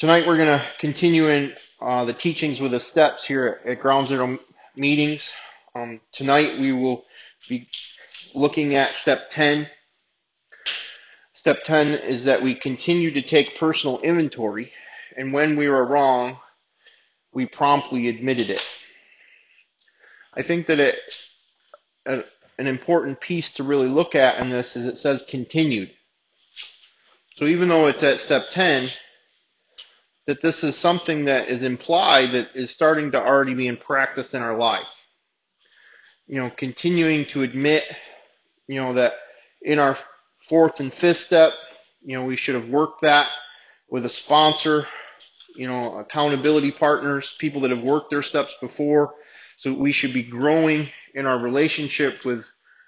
Tonight we're going to continue in uh, the teachings with the steps here at Ground Zero meetings. Um, tonight we will be looking at step 10. Step 10 is that we continue to take personal inventory, and when we were wrong, we promptly admitted it. I think that it, a, an important piece to really look at in this is it says continued. So even though it's at step 10, that this is something that is implied that is starting to already be in practice in our life. You know, continuing to admit, you know, that in our fourth and fifth step, you know, we should have worked that with a sponsor, you know, accountability partners, people that have worked their steps before. So we should be growing in our relationship with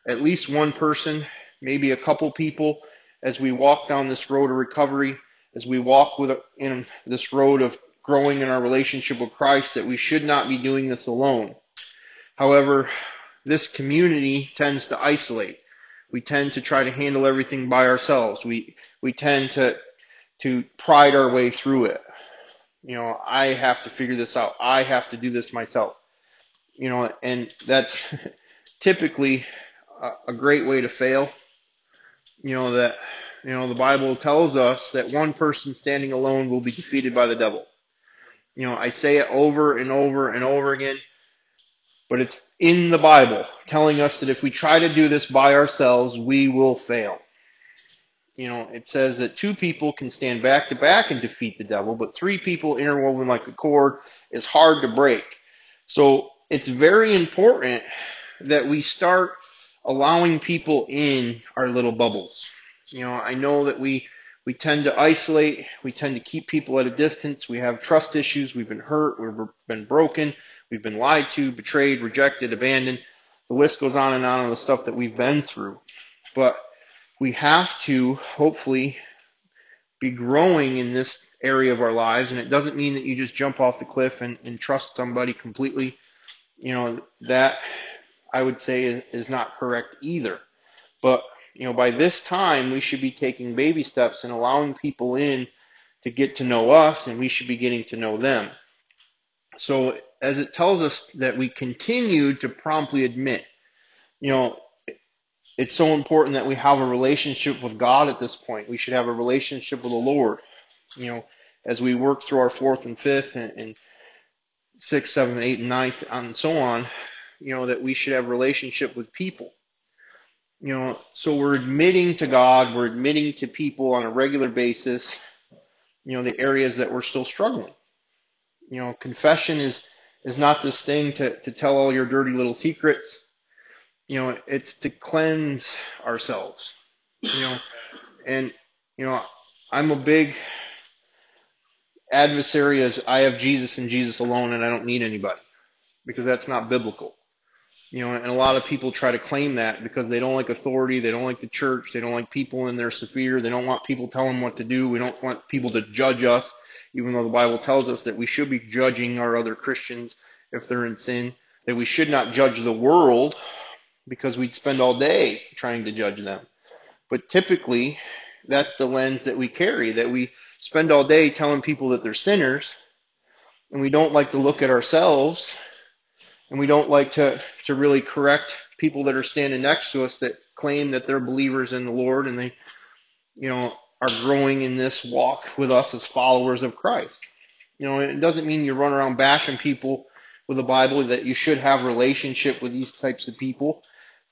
at least one person, maybe a couple people as we walk down this road of recovery as we walk with in this road of growing in our relationship with Christ that we should not be doing this alone. However, this community tends to isolate. We tend to try to handle everything by ourselves. We we tend to to pride our way through it. You know, I have to figure this out. I have to do this myself. You know, and that's typically a, a great way to fail. You know that you know, the Bible tells us that one person standing alone will be defeated by the devil. You know, I say it over and over and over again, but it's in the Bible telling us that if we try to do this by ourselves, we will fail. You know, it says that two people can stand back to back and defeat the devil, but three people interwoven like a cord is hard to break. So it's very important that we start allowing people in our little bubbles. You know, I know that we we tend to isolate, we tend to keep people at a distance, we have trust issues, we've been hurt, we've been broken, we've been lied to, betrayed, rejected, abandoned. The list goes on and on of the stuff that we've been through. But we have to hopefully be growing in this area of our lives, and it doesn't mean that you just jump off the cliff and, and trust somebody completely. You know, that I would say is, is not correct either. But you know, by this time we should be taking baby steps and allowing people in to get to know us and we should be getting to know them. So as it tells us that we continue to promptly admit, you know, it's so important that we have a relationship with God at this point. We should have a relationship with the Lord. You know, as we work through our fourth and fifth and, and sixth, seventh, eighth, and ninth, and so on, you know, that we should have relationship with people. You know, so we're admitting to God, we're admitting to people on a regular basis, you know, the areas that we're still struggling. You know, confession is is not this thing to, to tell all your dirty little secrets. You know, it's to cleanse ourselves. You know, and you know, I'm a big adversary as I have Jesus and Jesus alone and I don't need anybody. Because that's not biblical. You know, and a lot of people try to claim that because they don't like authority, they don't like the church, they don't like people in their sphere, they don't want people telling them what to do, we don't want people to judge us, even though the Bible tells us that we should be judging our other Christians if they're in sin, that we should not judge the world because we'd spend all day trying to judge them. But typically, that's the lens that we carry, that we spend all day telling people that they're sinners, and we don't like to look at ourselves and we don't like to, to really correct people that are standing next to us that claim that they're believers in the Lord and they, you know, are growing in this walk with us as followers of Christ. You know, it doesn't mean you run around bashing people with the Bible that you should have relationship with these types of people.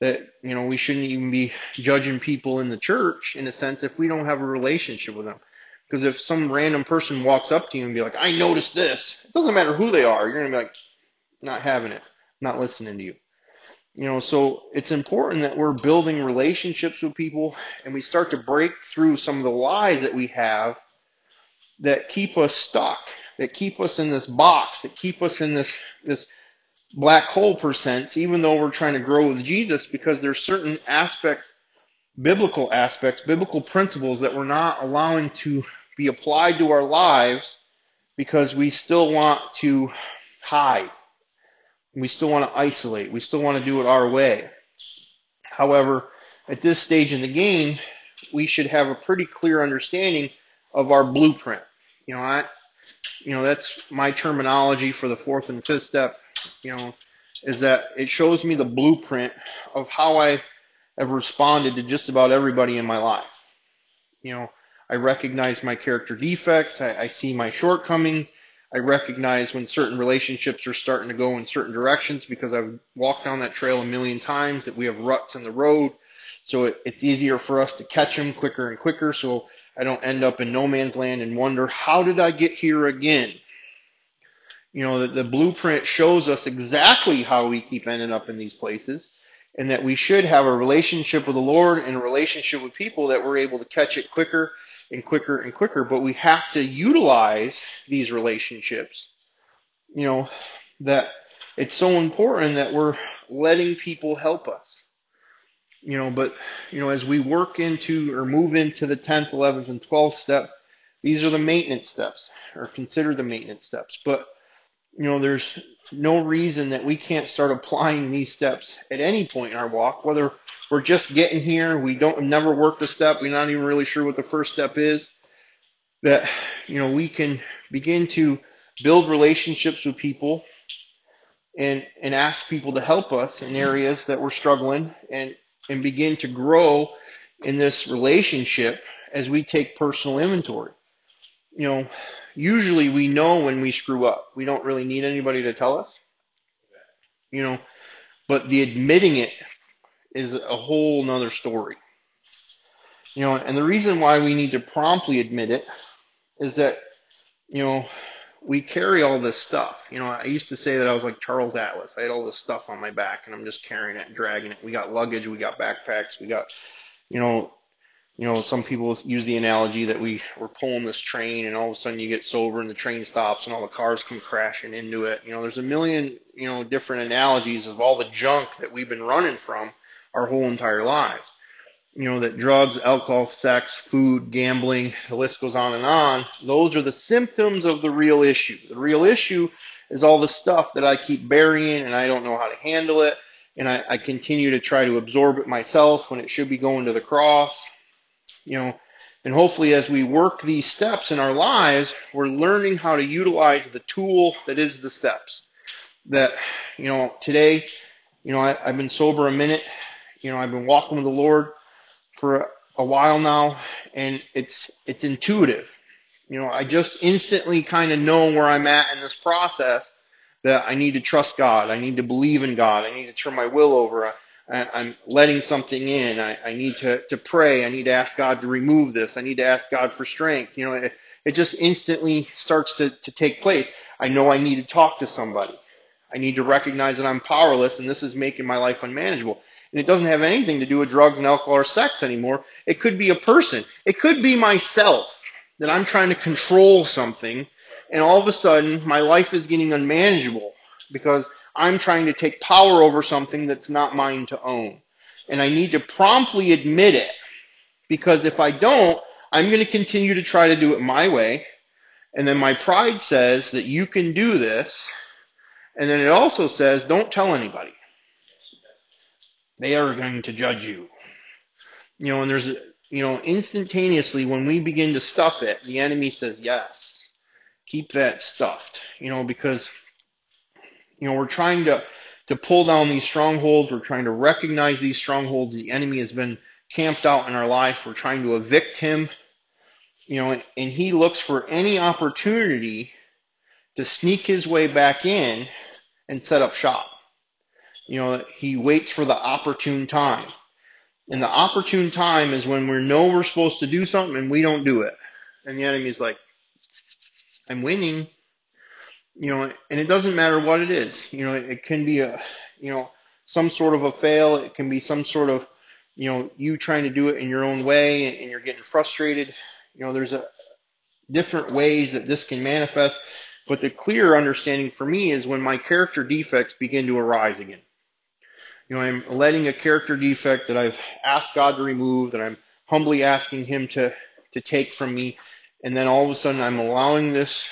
That, you know, we shouldn't even be judging people in the church in a sense if we don't have a relationship with them. Because if some random person walks up to you and be like, I noticed this, it doesn't matter who they are, you're going to be like, not having it not listening to you. You know, so it's important that we're building relationships with people and we start to break through some of the lies that we have that keep us stuck, that keep us in this box, that keep us in this this black hole percent, even though we're trying to grow with Jesus, because there's certain aspects, biblical aspects, biblical principles that we're not allowing to be applied to our lives because we still want to hide. We still want to isolate. We still want to do it our way. However, at this stage in the game, we should have a pretty clear understanding of our blueprint. You know, I, you know, that's my terminology for the fourth and fifth step, you know, is that it shows me the blueprint of how I have responded to just about everybody in my life. You know, I recognize my character defects. I, I see my shortcomings. I recognize when certain relationships are starting to go in certain directions because I've walked down that trail a million times that we have ruts in the road. So it, it's easier for us to catch them quicker and quicker so I don't end up in no man's land and wonder, how did I get here again? You know, the, the blueprint shows us exactly how we keep ending up in these places and that we should have a relationship with the Lord and a relationship with people that we're able to catch it quicker and quicker and quicker. But we have to utilize these relationships. You know, that it's so important that we're letting people help us. You know, but, you know, as we work into or move into the 10th, 11th, and 12th step, these are the maintenance steps, or consider the maintenance steps. But you know, there's no reason that we can't start applying these steps at any point in our walk, whether we're just getting here, we don't never worked a step, we're not even really sure what the first step is, that, you know, we can begin to build relationships with people and, and ask people to help us in areas that we're struggling and, and begin to grow in this relationship as we take personal inventory. You know, usually we know when we screw up. We don't really need anybody to tell us. You know, but the admitting it is a whole nother story. You know, and the reason why we need to promptly admit it is that, you know, we carry all this stuff. You know, I used to say that I was like Charles Atlas. I had all this stuff on my back and I'm just carrying it and dragging it. We got luggage, we got backpacks, we got, you know, you know, some people use the analogy that we were pulling this train and all of a sudden you get sober and the train stops and all the cars come crashing into it. You know, there's a million, you know, different analogies of all the junk that we've been running from our whole entire lives. You know, that drugs, alcohol, sex, food, gambling, the list goes on and on. Those are the symptoms of the real issue. The real issue is all the stuff that I keep burying and I don't know how to handle it. And I, I continue to try to absorb it myself when it should be going to the cross you know, and hopefully as we work these steps in our lives, we're learning how to utilize the tool that is the steps. That, you know, today, you know, I, have been sober a minute. You know, I've been walking with the Lord for a, while now, and it's it's intuitive. You know, I just instantly kind of know where I'm at in this process. That I need to trust God. I need to believe in God. I need to turn my will over. I'm letting something in. I, I need to, to pray. I need to ask God to remove this. I need to ask God for strength. You know, it, it just instantly starts to, to take place. I know I need to talk to somebody. I need to recognize that I'm powerless and this is making my life unmanageable. And it doesn't have anything to do with drugs and alcohol or sex anymore. It could be a person. It could be myself that I'm trying to control something and all of a sudden my life is getting unmanageable because I'm trying to take power over something that's not mine to own. And I need to promptly admit it. Because if I don't, I'm going to continue to try to do it my way. And then my pride says that you can do this. And then it also says, don't tell anybody. They are going to judge you. You know, and there's, you know, instantaneously when we begin to stuff it, the enemy says, yes, keep that stuffed. You know, because you know, we're trying to, to pull down these strongholds. We're trying to recognize these strongholds. The enemy has been camped out in our life. We're trying to evict him. You know, and he looks for any opportunity to sneak his way back in and set up shop. You know, he waits for the opportune time. And the opportune time is when we know we're supposed to do something and we don't do it. And the enemy's like, I'm winning you know, and it doesn't matter what it is. You know, it can be a, you know, some sort of a fail. It can be some sort of, you know, you trying to do it in your own way and, you're getting frustrated. You know, there's a different ways that this can manifest. But the clear understanding for me is when my character defects begin to arise again. You know, I'm letting a character defect that I've asked God to remove, that I'm humbly asking Him to, to take from me, and then all of a sudden I'm allowing this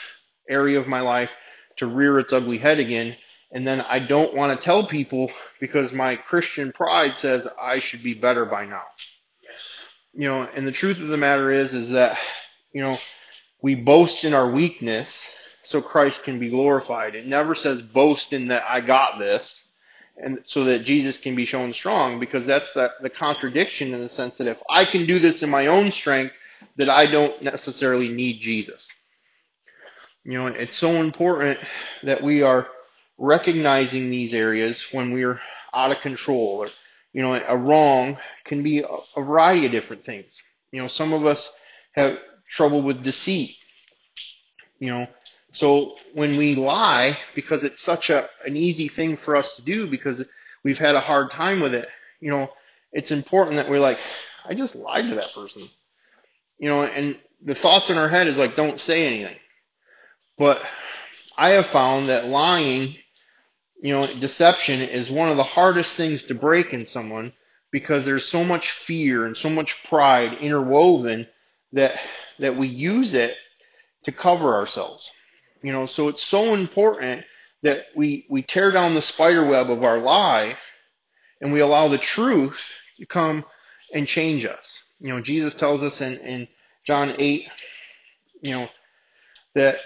area of my life to rear its ugly head again. And then I don't want to tell people because my Christian pride says I should be better by now. Yes. You know, and the truth of the matter is, is that, you know, we boast in our weakness so Christ can be glorified. It never says boast in that I got this and so that Jesus can be shown strong because that's the, the contradiction in the sense that if I can do this in my own strength, that I don't necessarily need Jesus. You know, it's so important that we are recognizing these areas when we're out of control or, you know, a wrong can be a variety of different things. You know, some of us have trouble with deceit. You know, so when we lie, because it's such a, an easy thing for us to do because we've had a hard time with it, you know, it's important that we're like, I just lied to that person. You know, and the thoughts in our head is like, don't say anything. But I have found that lying, you know, deception is one of the hardest things to break in someone because there's so much fear and so much pride interwoven that that we use it to cover ourselves. You know, so it's so important that we, we tear down the spider web of our life and we allow the truth to come and change us. You know, Jesus tells us in, in John 8, you know, that,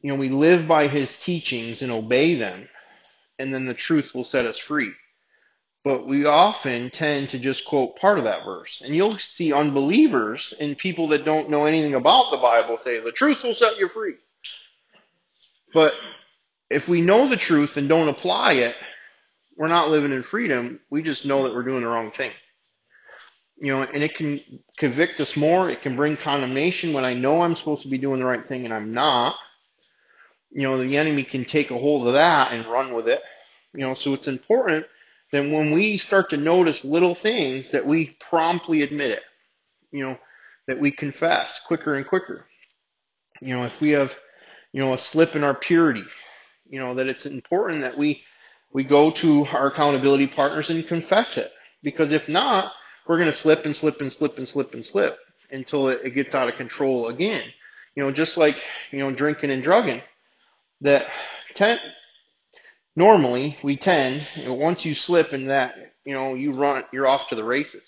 you know, we live by his teachings and obey them, and then the truth will set us free. But we often tend to just quote part of that verse. And you'll see unbelievers and people that don't know anything about the Bible say, the truth will set you free. But if we know the truth and don't apply it, we're not living in freedom. We just know that we're doing the wrong thing. You know, and it can convict us more. It can bring condemnation when I know I'm supposed to be doing the right thing and I'm not. You know, the enemy can take a hold of that and run with it. You know, so it's important that when we start to notice little things that we promptly admit it. You know, that we confess quicker and quicker. You know, if we have you know, a slip in our purity. You know, that it's important that we, we go to our accountability partners and confess it. Because if not, we're going to slip and slip and slip and slip and slip until it, it gets out of control again. You know, just like, you know, drinking and drugging. That ten, normally we tend, once you slip in that, you know, you run, you're off to the races.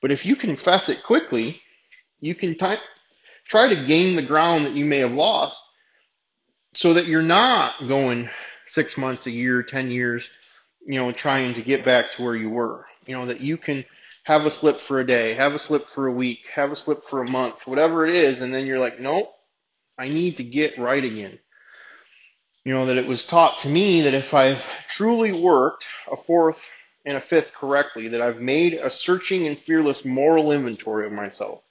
But if you confess it quickly, you can t- try to gain the ground that you may have lost so that you're not going six months, a year, ten years, you know, trying to get back to where you were. You know, that you can have a slip for a day, have a slip for a week, have a slip for a month, whatever it is, and then you're like, nope, I need to get right again. You know, that it was taught to me that if I've truly worked a fourth and a fifth correctly, that I've made a searching and fearless moral inventory of myself.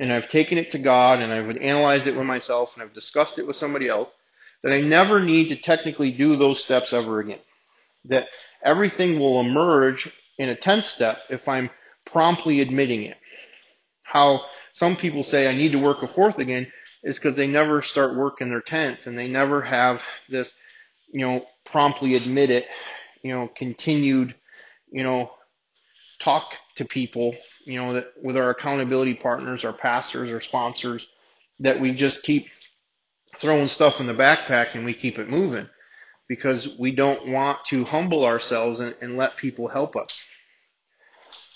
And I've taken it to God and I've analyzed it with myself and I've discussed it with somebody else that I never need to technically do those steps ever again. That everything will emerge in a 10th step if I'm promptly admitting it. How some people say I need to work a fourth again is because they never start working their 10th and they never have this, you know, promptly admit it, you know, continued, you know, talk to people, you know, that with our accountability partners, our pastors, our sponsors, that we just keep throwing stuff in the backpack and we keep it moving because we don't want to humble ourselves and, and let people help us.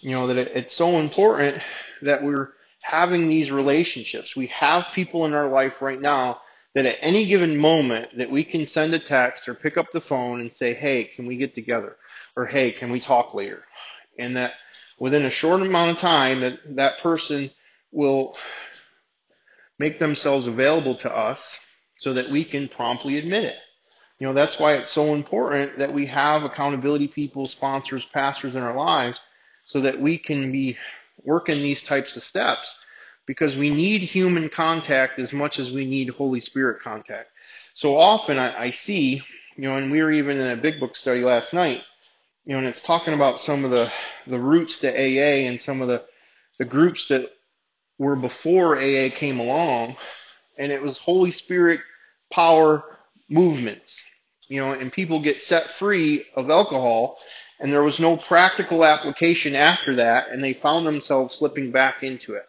You know, that it, it's so important that we're having these relationships. We have people in our life right now that at any given moment that we can send a text or pick up the phone and say, hey, can we get together? Or hey, can we talk later? And that within a short amount of time that that person will make themselves available to us so that we can promptly admit it. You know, that's why it's so important that we have accountability people, sponsors, pastors in our lives so that we can be working these types of steps because we need human contact as much as we need Holy Spirit contact. So often I, I see, you know, and we were even in a big book study last night, you know, and it's talking about some of the, the roots to AA and some of the, the groups that were before AA came along, and it was Holy Spirit power movements. You know, and people get set free of alcohol, and there was no practical application after that, and they found themselves slipping back into it.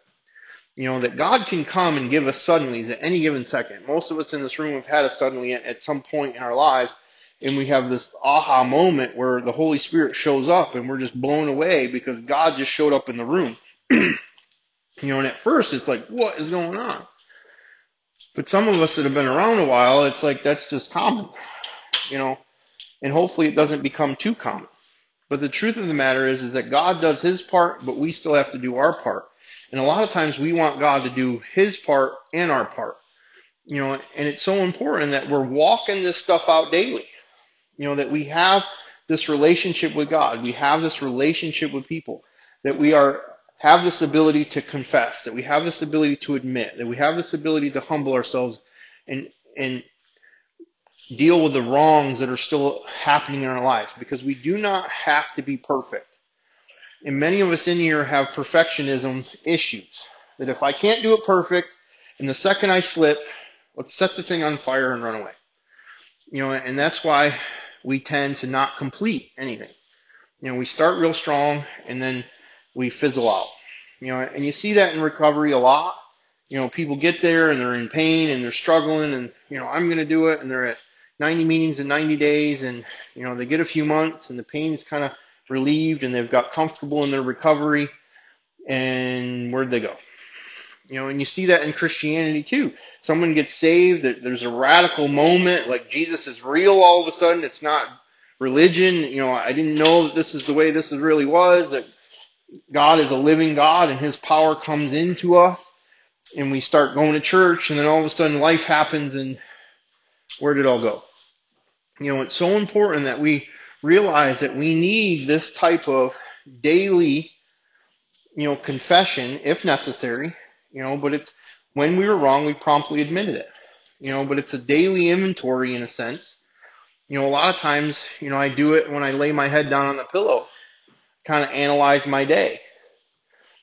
You know, that God can come and give us suddenlies at any given second. Most of us in this room have had a suddenly at some point in our lives, and we have this aha moment where the Holy Spirit shows up and we're just blown away because God just showed up in the room. you know, and at first it's like, what is going on? But some of us that have been around a while, it's like that's just common, you know, and hopefully it doesn't become too common. But the truth of the matter is, is that God does His part, but we still have to do our part. And a lot of times we want God to do His part and our part. You know, and it's so important that we're walking this stuff out daily. You know, that we have this relationship with God. We have this relationship with people. That we are have this ability to confess, that we have this ability to admit, that we have this ability to humble ourselves and and deal with the wrongs that are still happening in our lives because we do not have to be perfect. And many of us in here have perfectionism issues. That if I can't do it perfect, and the second I slip, let's set the thing on fire and run away. You know, and that's why we tend to not complete anything. You know, we start real strong and then we fizzle out. You know, and you see that in recovery a lot. You know, people get there and they're in pain and they're struggling and, you know, I'm going to do it and they're at 90 meetings in 90 days and, you know, they get a few months and the pain is kind of relieved and they've got comfortable in their recovery and where'd they go? You know, and you see that in Christianity too. Someone gets saved, there's a radical moment, like Jesus is real all of a sudden. It's not religion. You know, I didn't know that this is the way this really was, that God is a living God and His power comes into us. And we start going to church and then all of a sudden life happens and where did it all go? You know, it's so important that we realize that we need this type of daily, you know, confession if necessary, you know, but it's when we were wrong, we promptly admitted it, you know, but it's a daily inventory in a sense. You know, a lot of times, you know, I do it when I lay my head down on the pillow, kind of analyze my day.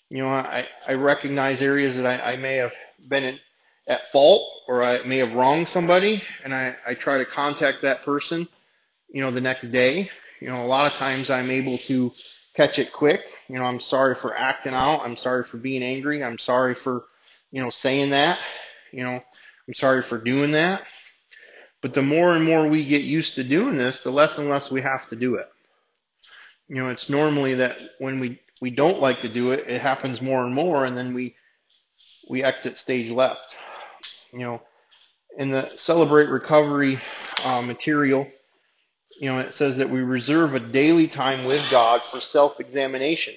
You know, I, I recognize areas that I, I may have been in, at fault or I may have wronged somebody and I, I try to contact that person you know, the next day. You know, a lot of times I'm able to catch it quick. You know, I'm sorry for acting out. I'm sorry for being angry. I'm sorry for, you know, saying that. You know, I'm sorry for doing that. But the more and more we get used to doing this, the less and less we have to do it. You know, it's normally that when we, we don't like to do it, it happens more and more, and then we, we exit stage left. You know, in the Celebrate Recovery uh, material, you know, it says that we reserve a daily time with God for self-examination,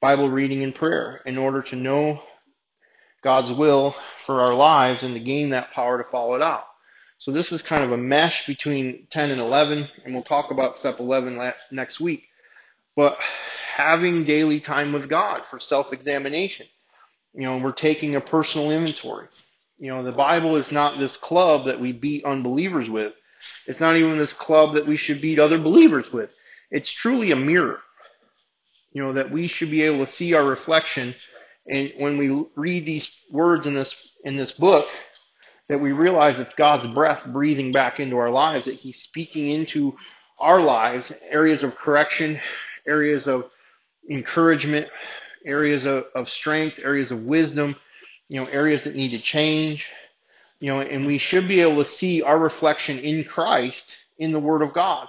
Bible reading and prayer in order to know God's will for our lives and to gain that power to follow it out. So this is kind of a mesh between 10 and 11, and we'll talk about step 11 next week. But having daily time with God for self-examination. You know, we're taking a personal inventory. You know, the Bible is not this club that we beat unbelievers with. It's not even this club that we should beat other believers with. It's truly a mirror. You know, that we should be able to see our reflection and when we read these words in this in this book, that we realize it's God's breath breathing back into our lives, that He's speaking into our lives, areas of correction, areas of encouragement, areas of, of strength, areas of wisdom, you know, areas that need to change, you know, and we should be able to see our reflection in Christ in the Word of God.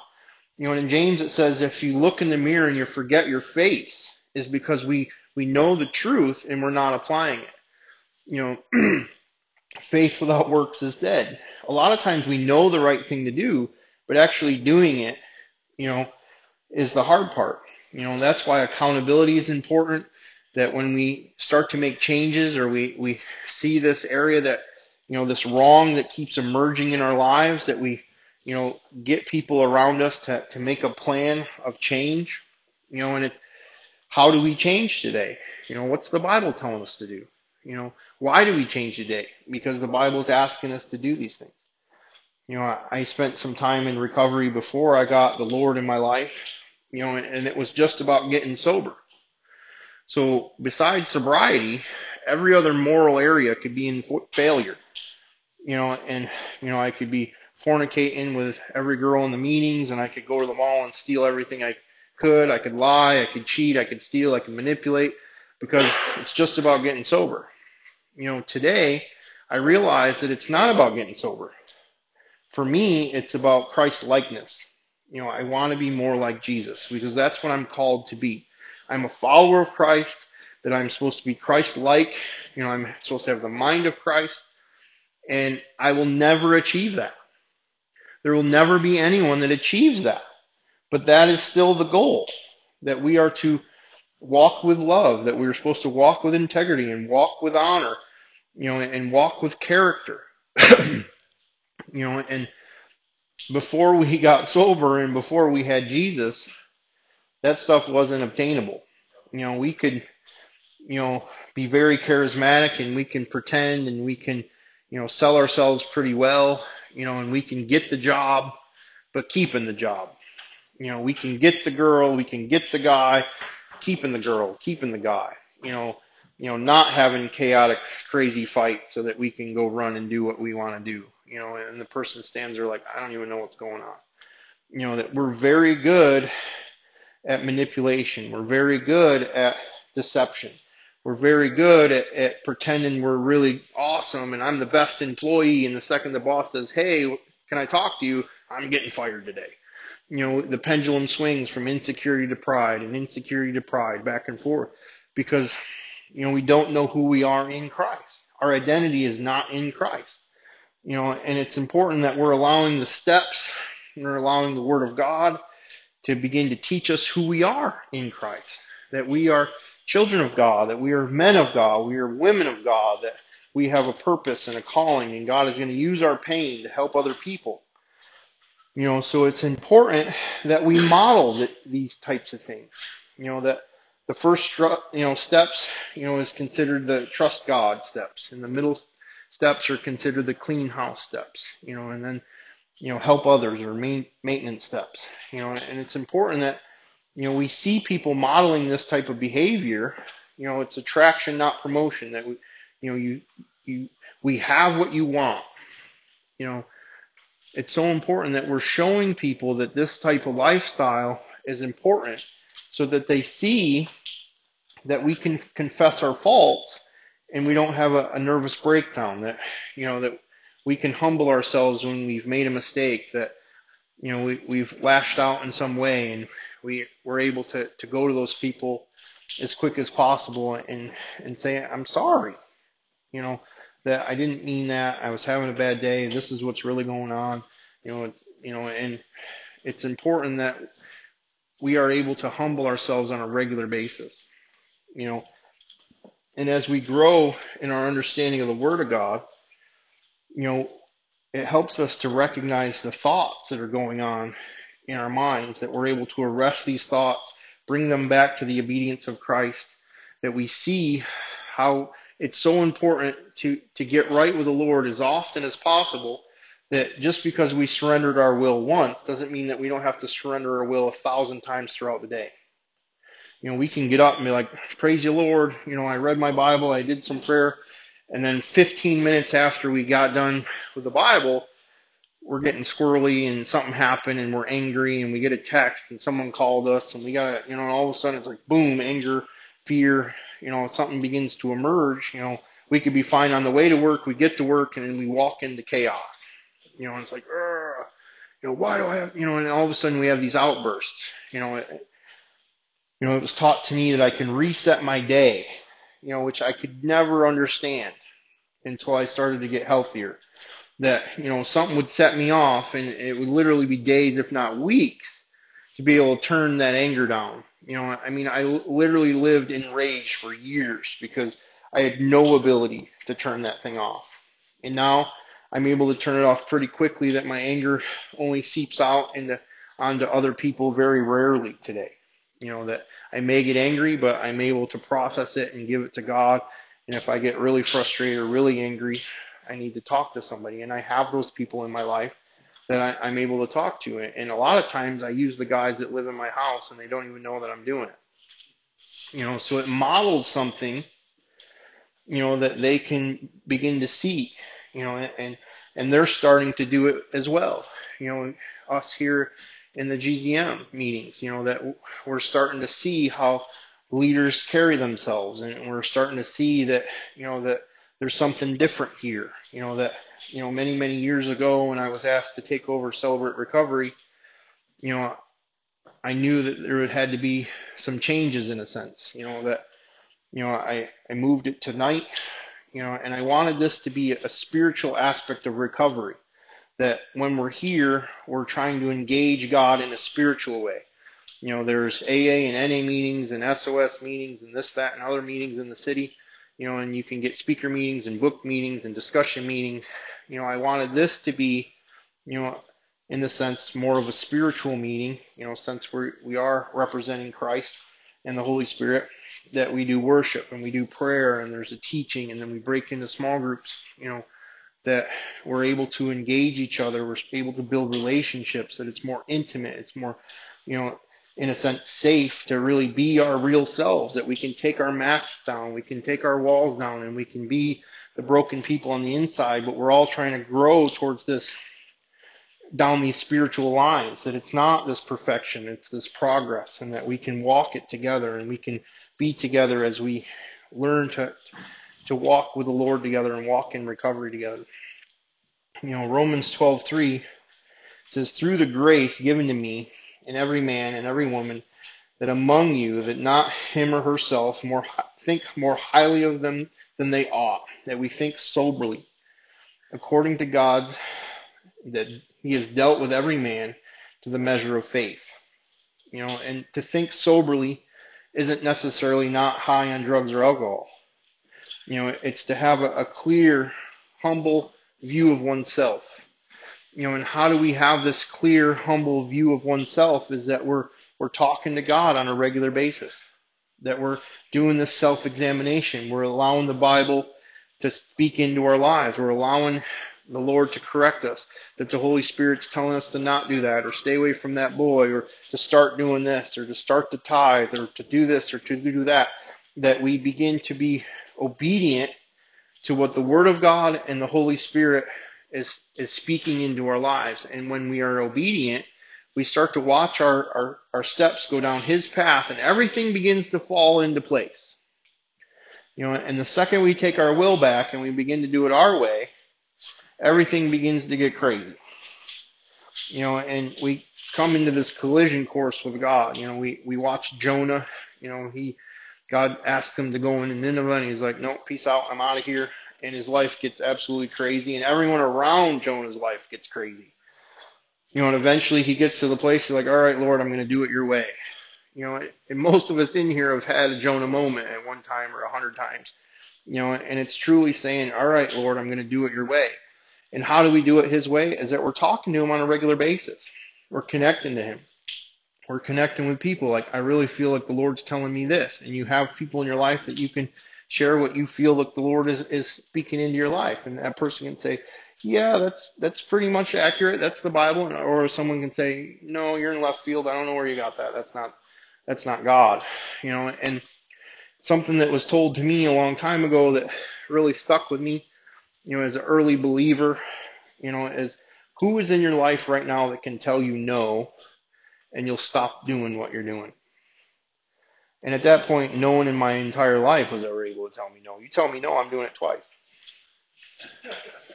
You know, and in James it says if you look in the mirror and you forget your face, is because we, we know the truth and we're not applying it. You know, faith without works is dead. A lot of times we know the right thing to do, but actually doing it, you know, is the hard part. You know, that's why accountability is important. That when we start to make changes or we, we see this area that you know, this wrong that keeps emerging in our lives, that we, you know, get people around us to, to make a plan of change. You know, and it, how do we change today? You know, what's the Bible telling us to do? You know, why do we change today? Because the Bible's asking us to do these things. You know, I, I spent some time in recovery before I got the Lord in my life, you know, and, it was just about getting sober. So besides sobriety, every other moral area could be in failure you know, and you know, I could be fornicating with every girl in the meetings, and I could go to the mall and steal everything I could. I could lie, I could cheat, I could steal, I could manipulate, because it's just about getting sober. You know, today I realize that it's not about getting sober. For me, it's about Christ likeness. You know, I want to be more like Jesus because that's what I'm called to be. I'm a follower of Christ, that I'm supposed to be Christ like. You know, I'm supposed to have the mind of Christ And I will never achieve that. There will never be anyone that achieves that. But that is still the goal. That we are to walk with love, that we are supposed to walk with integrity and walk with honor, you know, and walk with character. you know, and before we got sober and before we had Jesus, that stuff wasn't obtainable. You know, we could, you know, be very charismatic and we can pretend and we can, you know, sell ourselves pretty well, you know, and we can get the job, but keeping the job. You know, we can get the girl, we can get the guy, keeping the girl, keeping the guy. You know, you know, not having chaotic, crazy fights so that we can go run and do what we want to do. You know, and the person stands there like, I don't even know what's going on. You know, that we're very good at manipulation. We're very good at deception. We're very good at, at pretending we're really awesome and I'm the best employee. And the second the boss says, Hey, can I talk to you? I'm getting fired today. You know, the pendulum swings from insecurity to pride and insecurity to pride back and forth because, you know, we don't know who we are in Christ. Our identity is not in Christ. You know, and it's important that we're allowing the steps, we're allowing the Word of God to begin to teach us who we are in Christ. That we are children of God, that we are men of God, we are women of God, that we have a purpose and a calling, and God is going to use our pain to help other people. You know, so it's important that we model the, these types of things. You know, that the first you know steps, you know, is considered the trust God steps, and the middle steps are considered the clean house steps. You know, and then you know help others or main, maintenance steps. You know, and it's important that you know, we see people modeling this type of behavior. You know, it's attraction, not promotion. That we, you know, you, you, we have what you want. You know, it's so important that we're showing people that this type of lifestyle is important, so that they see that we can confess our faults and we don't have a, a nervous breakdown. That you know that we can humble ourselves when we've made a mistake. That you know we, we've lashed out in some way and we were able to, to go to those people as quick as possible and, and say, I'm sorry. You know, that I didn't mean that. I was having a bad day. This is what's really going on. You know, it's, you know, and it's important that we are able to humble ourselves on a regular basis. You know, and as we grow in our understanding of the Word of God, you know, it helps us to recognize the thoughts that are going on in our minds, that we're able to arrest these thoughts, bring them back to the obedience of Christ, that we see how it's so important to, to get right with the Lord as often as possible. That just because we surrendered our will once doesn't mean that we don't have to surrender our will a thousand times throughout the day. You know, we can get up and be like, praise you, Lord. You know, I read my Bible, I did some prayer, and then 15 minutes after we got done with the Bible, we're getting squirrely and something happened and we're angry and we get a text and someone called us and we got you know and all of a sudden it's like boom anger fear you know something begins to emerge you know we could be fine on the way to work we get to work and then we walk into chaos you know and it's like Ugh. you know why do I have you know and all of a sudden we have these outbursts you know you know it was taught to me that I can reset my day you know which I could never understand until I started to get healthier that you know something would set me off, and it would literally be days, if not weeks, to be able to turn that anger down. You know, I mean, I literally lived in rage for years because I had no ability to turn that thing off, and now I'm able to turn it off pretty quickly. That my anger only seeps out into onto other people very rarely today. You know that I may get angry, but I'm able to process it and give it to God. And if I get really frustrated or really angry, I need to talk to somebody, and I have those people in my life that I, I'm able to talk to. And a lot of times, I use the guys that live in my house, and they don't even know that I'm doing it. You know, so it models something, you know, that they can begin to see. You know, and and they're starting to do it as well. You know, us here in the GZM meetings, you know, that we're starting to see how leaders carry themselves, and we're starting to see that, you know, that there's something different here. You know, that, you know, many, many years ago when I was asked to take over Celebrate Recovery, you know, I knew that there had to be some changes in a sense, you know, that, you know, I, I moved it to night, You know, and I wanted this to be a spiritual aspect of recovery. That when we're here, we're trying to engage God in a spiritual way. You know, there's AA and NA meetings and SOS meetings and this, that, and other meetings in the city. You know, and you can get speaker meetings and book meetings and discussion meetings. You know, I wanted this to be, you know, in the sense more of a spiritual meeting. You know, since we we are representing Christ and the Holy Spirit, that we do worship and we do prayer and there's a teaching and then we break into small groups. You know, that we're able to engage each other. We're able to build relationships. That it's more intimate. It's more, you know, in a sense, safe to really be our real selves, that we can take our masks down, we can take our walls down, and we can be the broken people on the inside, but we're all trying to grow towards this, down these spiritual lines, that it's not this perfection, it's this progress, and that we can walk it together, and we can be together as we learn to, to walk with the Lord together and walk in recovery together. You know, Romans 12:3 says, "Through the grace given to me, in every man and every woman that among you that not him or herself more think more highly of them than they ought, that we think soberly, according to God that he has dealt with every man to the measure of faith. You know, and to think soberly isn't necessarily not high on drugs or alcohol. You know, it's to have a, a clear, humble view of oneself you know, and how do we have this clear, humble view of oneself is that we're, we're talking to God on a regular basis. That we're doing this self-examination. We're allowing the Bible to speak into our lives. We're allowing the Lord to correct us. That the Holy Spirit's telling us to not do that, or stay away from that boy, or to start doing this, or to start to tithe, or to do this, or to do that. That we begin to be obedient to what the Word of God and the Holy Spirit is, is speaking into our lives. And when we are obedient, we start to watch our, our, our steps go down His path and everything begins to fall into place. You know, and the second we take our will back and we begin to do it our way, everything begins to get crazy. You know, and we come into this collision course with God. You know, we, we watch Jonah, you know, he, God asked him to go into Nineveh and he's like, no, peace out, I'm out of here and his life gets absolutely crazy, and everyone around Jonah's life gets crazy. You know, and eventually he gets to the place he's like, all right, Lord, I'm going to do it your way. You know, and most of us in here have had a Jonah moment at one time or a hundred times. You know, and it's truly saying, all right, Lord, I'm going to do it your way. And how do we do it his way? Is that we're talking to him on a regular basis. We're connecting to him. We're connecting with people. Like, I really feel like the Lord's telling me this. And you have people in your life that you can share what you feel that the Lord is, is speaking into your life. And that person can say, yeah, that's, that's pretty much accurate. That's the Bible. Or someone can say, no, you're in left field. I don't know where you got that. That's not, that's not God. You know, and something that was told to me a long time ago that really stuck with me, you know, as an early believer, you know, is who is in your life right now that can tell you no and you'll stop doing what you're doing? And at that point, no one in my entire life was ever able to tell me no. You tell me no, I'm doing it twice.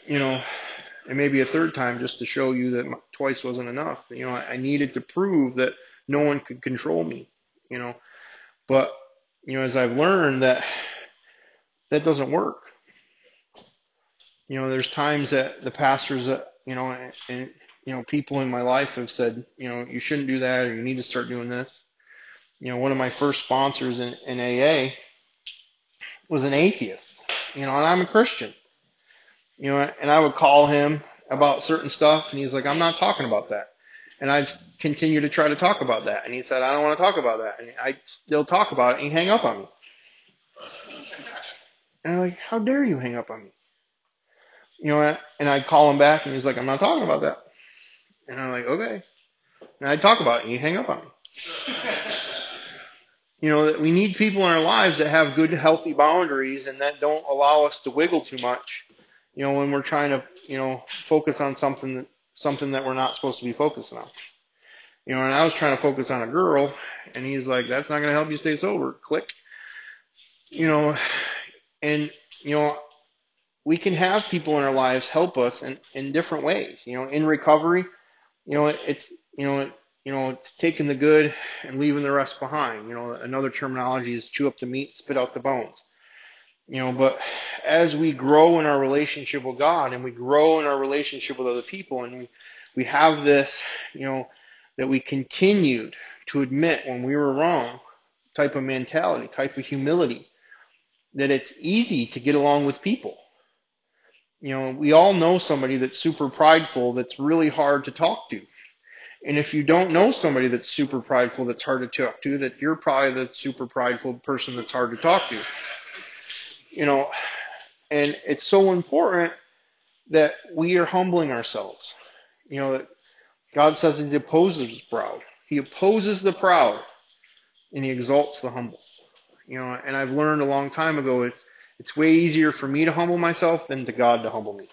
You know, and maybe a third time just to show you that twice wasn't enough. You know, I needed to prove that no one could control me. You know, but you know, as I've learned that that doesn't work. You know, there's times that the pastors that you know, and, and you know, people in my life have said, you know, you shouldn't do that, or you need to start doing this you know, one of my first sponsors in, in AA was an atheist, you know, and I'm a Christian, you know, and I would call him about certain stuff, and he's like, I'm not talking about that. And I'd continue to try to talk about that. And he said, I don't want to talk about that. And I'd still talk about it, and he'd hang up on me. And I'm like, how dare you hang up on me? You know, and I'd call him back, and he's like, I'm not talking about that. And I'm like, okay. And I'd talk about it, and he'd hang up on me. You know, that we need people in our lives that have good, healthy boundaries and that don't allow us to wiggle too much. You know, when we're trying to, you know, focus on something that, something that we're not supposed to be focusing on. You know, and I was trying to focus on a girl, and he's like, "That's not going to help you stay sober." Click. You know, and you know, we can have people in our lives help us in in different ways. You know, in recovery, you know, it's you know, you know, it's taking the good and leaving the rest behind. You know, another terminology is chew up the meat, spit out the bones. You know, but as we grow in our relationship with God and we grow in our relationship with other people and we, we have this, you know, that we continued to admit when we were wrong type of mentality, type of humility, that it's easy to get along with people. You know, we all know somebody that's super prideful that's really hard to talk to. And if you don't know somebody that's super prideful that's hard to talk to, that you're probably the super prideful person that's hard to talk to. You know, and it's so important that we are humbling ourselves. You know, that God says he opposes the proud. He opposes the proud and he exalts the humble. You know, and I've learned a long time ago it's it's way easier for me to humble myself than to God to humble me.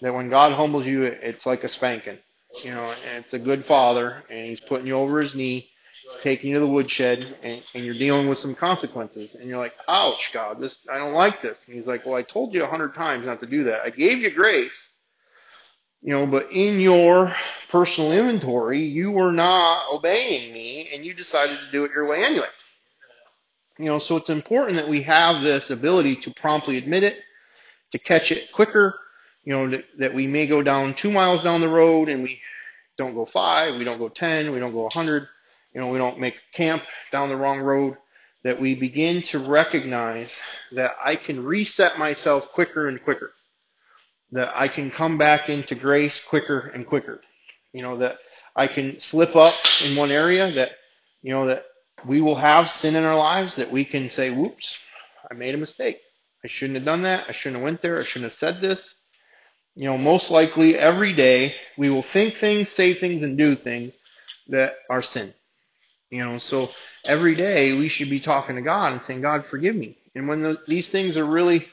That when God humbles you, it's like a spanking. You know, and it's a good father, and he's putting you over his knee, he's taking you to the woodshed, and, and you're dealing with some consequences. And you're like, ouch, God, this I don't like this. And he's like, well, I told you a hundred times not to do that. I gave you grace. You know, but in your personal inventory, you were not obeying me, and you decided to do it your way anyway. You know, so it's important that we have this ability to promptly admit it, to catch it quicker, you know, that, that we may go down two miles down the road and we don't go five, we don't go ten, we don't go a hundred, you know, we don't make camp down the wrong road, that we begin to recognize that I can reset myself quicker and quicker, that I can come back into grace quicker and quicker, you know, that I can slip up in one area that, you know, that we will have sin in our lives that we can say, whoops, I made a mistake. I shouldn't have done that. I shouldn't have went there. I shouldn't have said this. You know, most likely every day we will think things, say things, and do things that are sin. You know, so every day we should be talking to God and saying, God, forgive me. And when the, these things are really,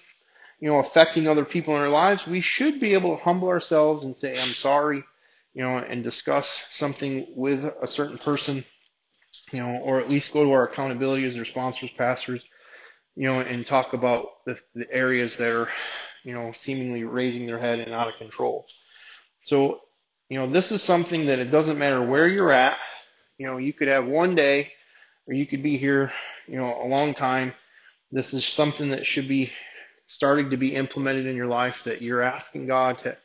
you know, affecting other people in our lives, we should be able to humble ourselves and say, I'm sorry, you know, and discuss something with a certain person you know, or at least go to our accountability as their sponsors, pastors, you know, and talk about the, the areas that are, you know, seemingly raising their head and out of control. So, you know, this is something that it doesn't matter where you're at. You know, you could have one day or you could be here, you know, a long time. This is something that should be starting to be implemented in your life that you're asking God to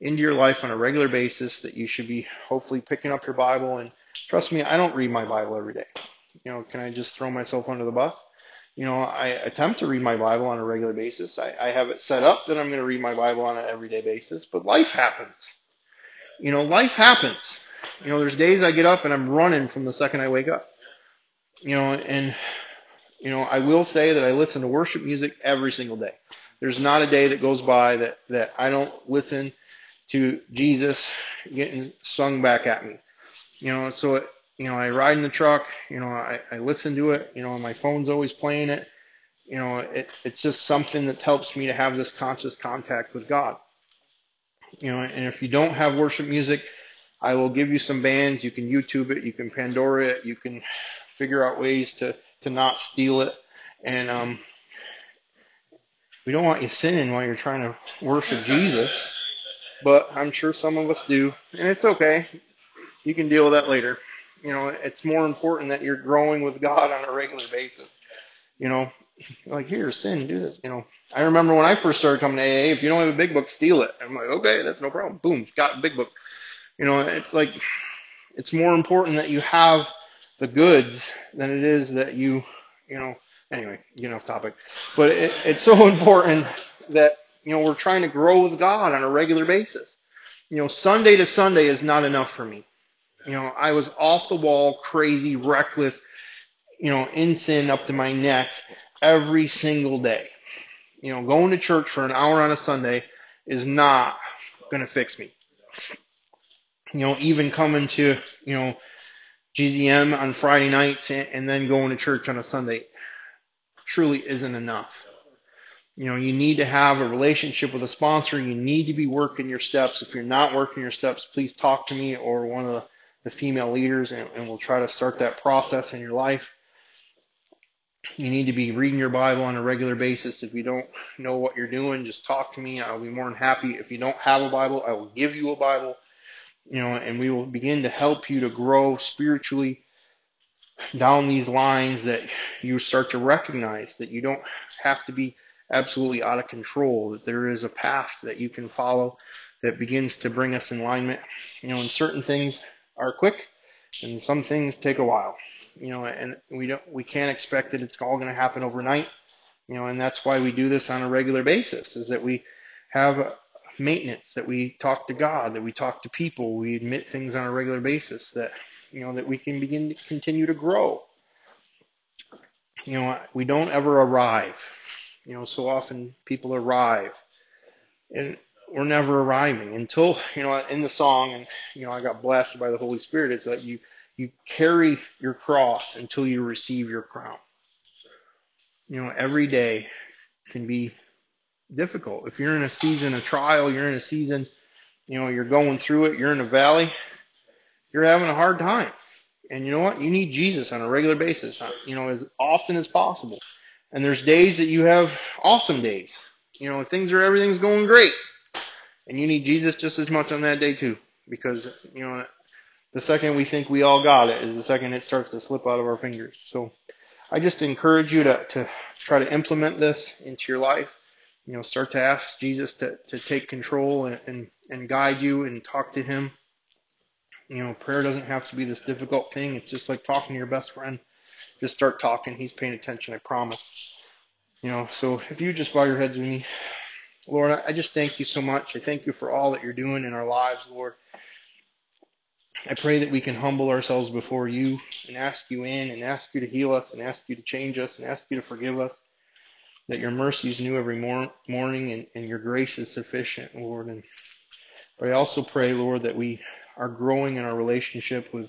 into your life on a regular basis that you should be hopefully picking up your Bible and Trust me, I don't read my Bible every day. You know, can I just throw myself under the bus? You know, I attempt to read my Bible on a regular basis. I, I have it set up that I'm going to read my Bible on an everyday basis, but life happens. You know, life happens. You know, there's days I get up and I'm running from the second I wake up. You know, and, you know, I will say that I listen to worship music every single day. There's not a day that goes by that, that I don't listen to Jesus getting sung back at me. You know, so it, you know, I ride in the truck. You know, I, I listen to it. You know, my phone's always playing it. You know, it, it's just something that helps me to have this conscious contact with God. You know, and if you don't have worship music, I will give you some bands. You can YouTube it. You can Pandora it. You can figure out ways to to not steal it. And um, we don't want you sinning while you're trying to worship Jesus. But I'm sure some of us do, and it's okay you can deal with that later. You know, it's more important that you're growing with God on a regular basis. You know, like here, sin, do this. You know, I remember when I first started coming to AA, if you don't have a big book, steal it. I'm like, okay, that's no problem. Boom, got a big book. You know, it's like it's more important that you have the goods than it is that you, you know. Anyway, you know, topic, but it, it's so important that you know we're trying to grow with God on a regular basis. You know, Sunday to Sunday is not enough for me. You know, I was off the wall, crazy, reckless, you know, in sin up to my neck every single day. You know, going to church for an hour on a Sunday is not going to fix me. You know, even coming to, you know, GZM on Friday nights and then going to church on a Sunday truly isn't enough. You know, you need to have a relationship with a sponsor. You need to be working your steps. If you're not working your steps, please talk to me or one of the the female leaders, and, and we'll try to start that process in your life. You need to be reading your Bible on a regular basis. If you don't know what you're doing, just talk to me. I'll be more than happy. If you don't have a Bible, I will give you a Bible. You know, and we will begin to help you to grow spiritually down these lines that you start to recognize that you don't have to be absolutely out of control, that there is a path that you can follow that begins to bring us in alignment. You know, and certain things are quick and some things take a while. You know, and we don't we can't expect that it's all going to happen overnight. You know, and that's why we do this on a regular basis is that we have maintenance, that we talk to God, that we talk to people, we admit things on a regular basis that you know that we can begin to continue to grow. You know, we don't ever arrive. You know, so often people arrive and we're never arriving until, you know, in the song and you know, I got blessed by the Holy Spirit is that you you carry your cross until you receive your crown. You know, every day can be difficult. If you're in a season of trial, you're in a season, you know, you're going through it, you're in a valley, you're having a hard time. And you know what? You need Jesus on a regular basis, uh, you know, as often as possible. And there's days that you have awesome days. You know, things are, everything's going great. And you need Jesus just as much on that day too. Because, you know, the second we think we all got it is the second it starts to slip out of our fingers. So I just encourage you to, to try to implement this into your life. You know, start to ask Jesus to, to take control and, and, and guide you and talk to him. You know, prayer doesn't have to be this difficult thing. It's just like talking to your best friend. Just start talking. He's paying attention, I promise. You know, so if you just bow your heads with me, Lord, I just thank you so much. I thank you for all that you're doing in our lives, Lord. I pray that we can humble ourselves before you and ask you in and ask you to heal us and ask you to change us and ask you to forgive us. That your mercy is new every mor- morning and, and your grace is sufficient, Lord. And but I also pray, Lord, that we are growing in our relationship with,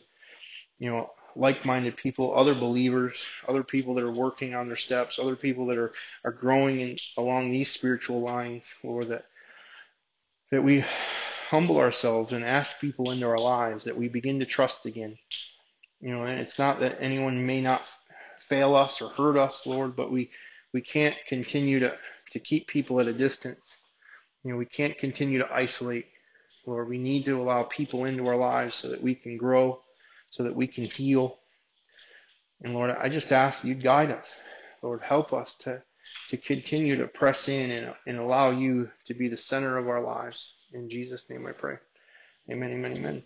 you know, like-minded people, other believers, other people that are working on their steps, other people that are, are growing in, along these spiritual lines, Lord, that that we humble ourselves and ask people into our lives, that we begin to trust again. You know, and it's not that anyone may not fail us or hurt us, Lord, but we, we can't continue to, to keep people at a distance. You know, we can't continue to isolate. Lord, we need to allow people into our lives so that we can grow, so that we can heal. And Lord, I just ask you guide us. Lord, help us to, to continue to press in and, and allow you to be the center of our lives. In Jesus' name I pray. Amen, amen, amen.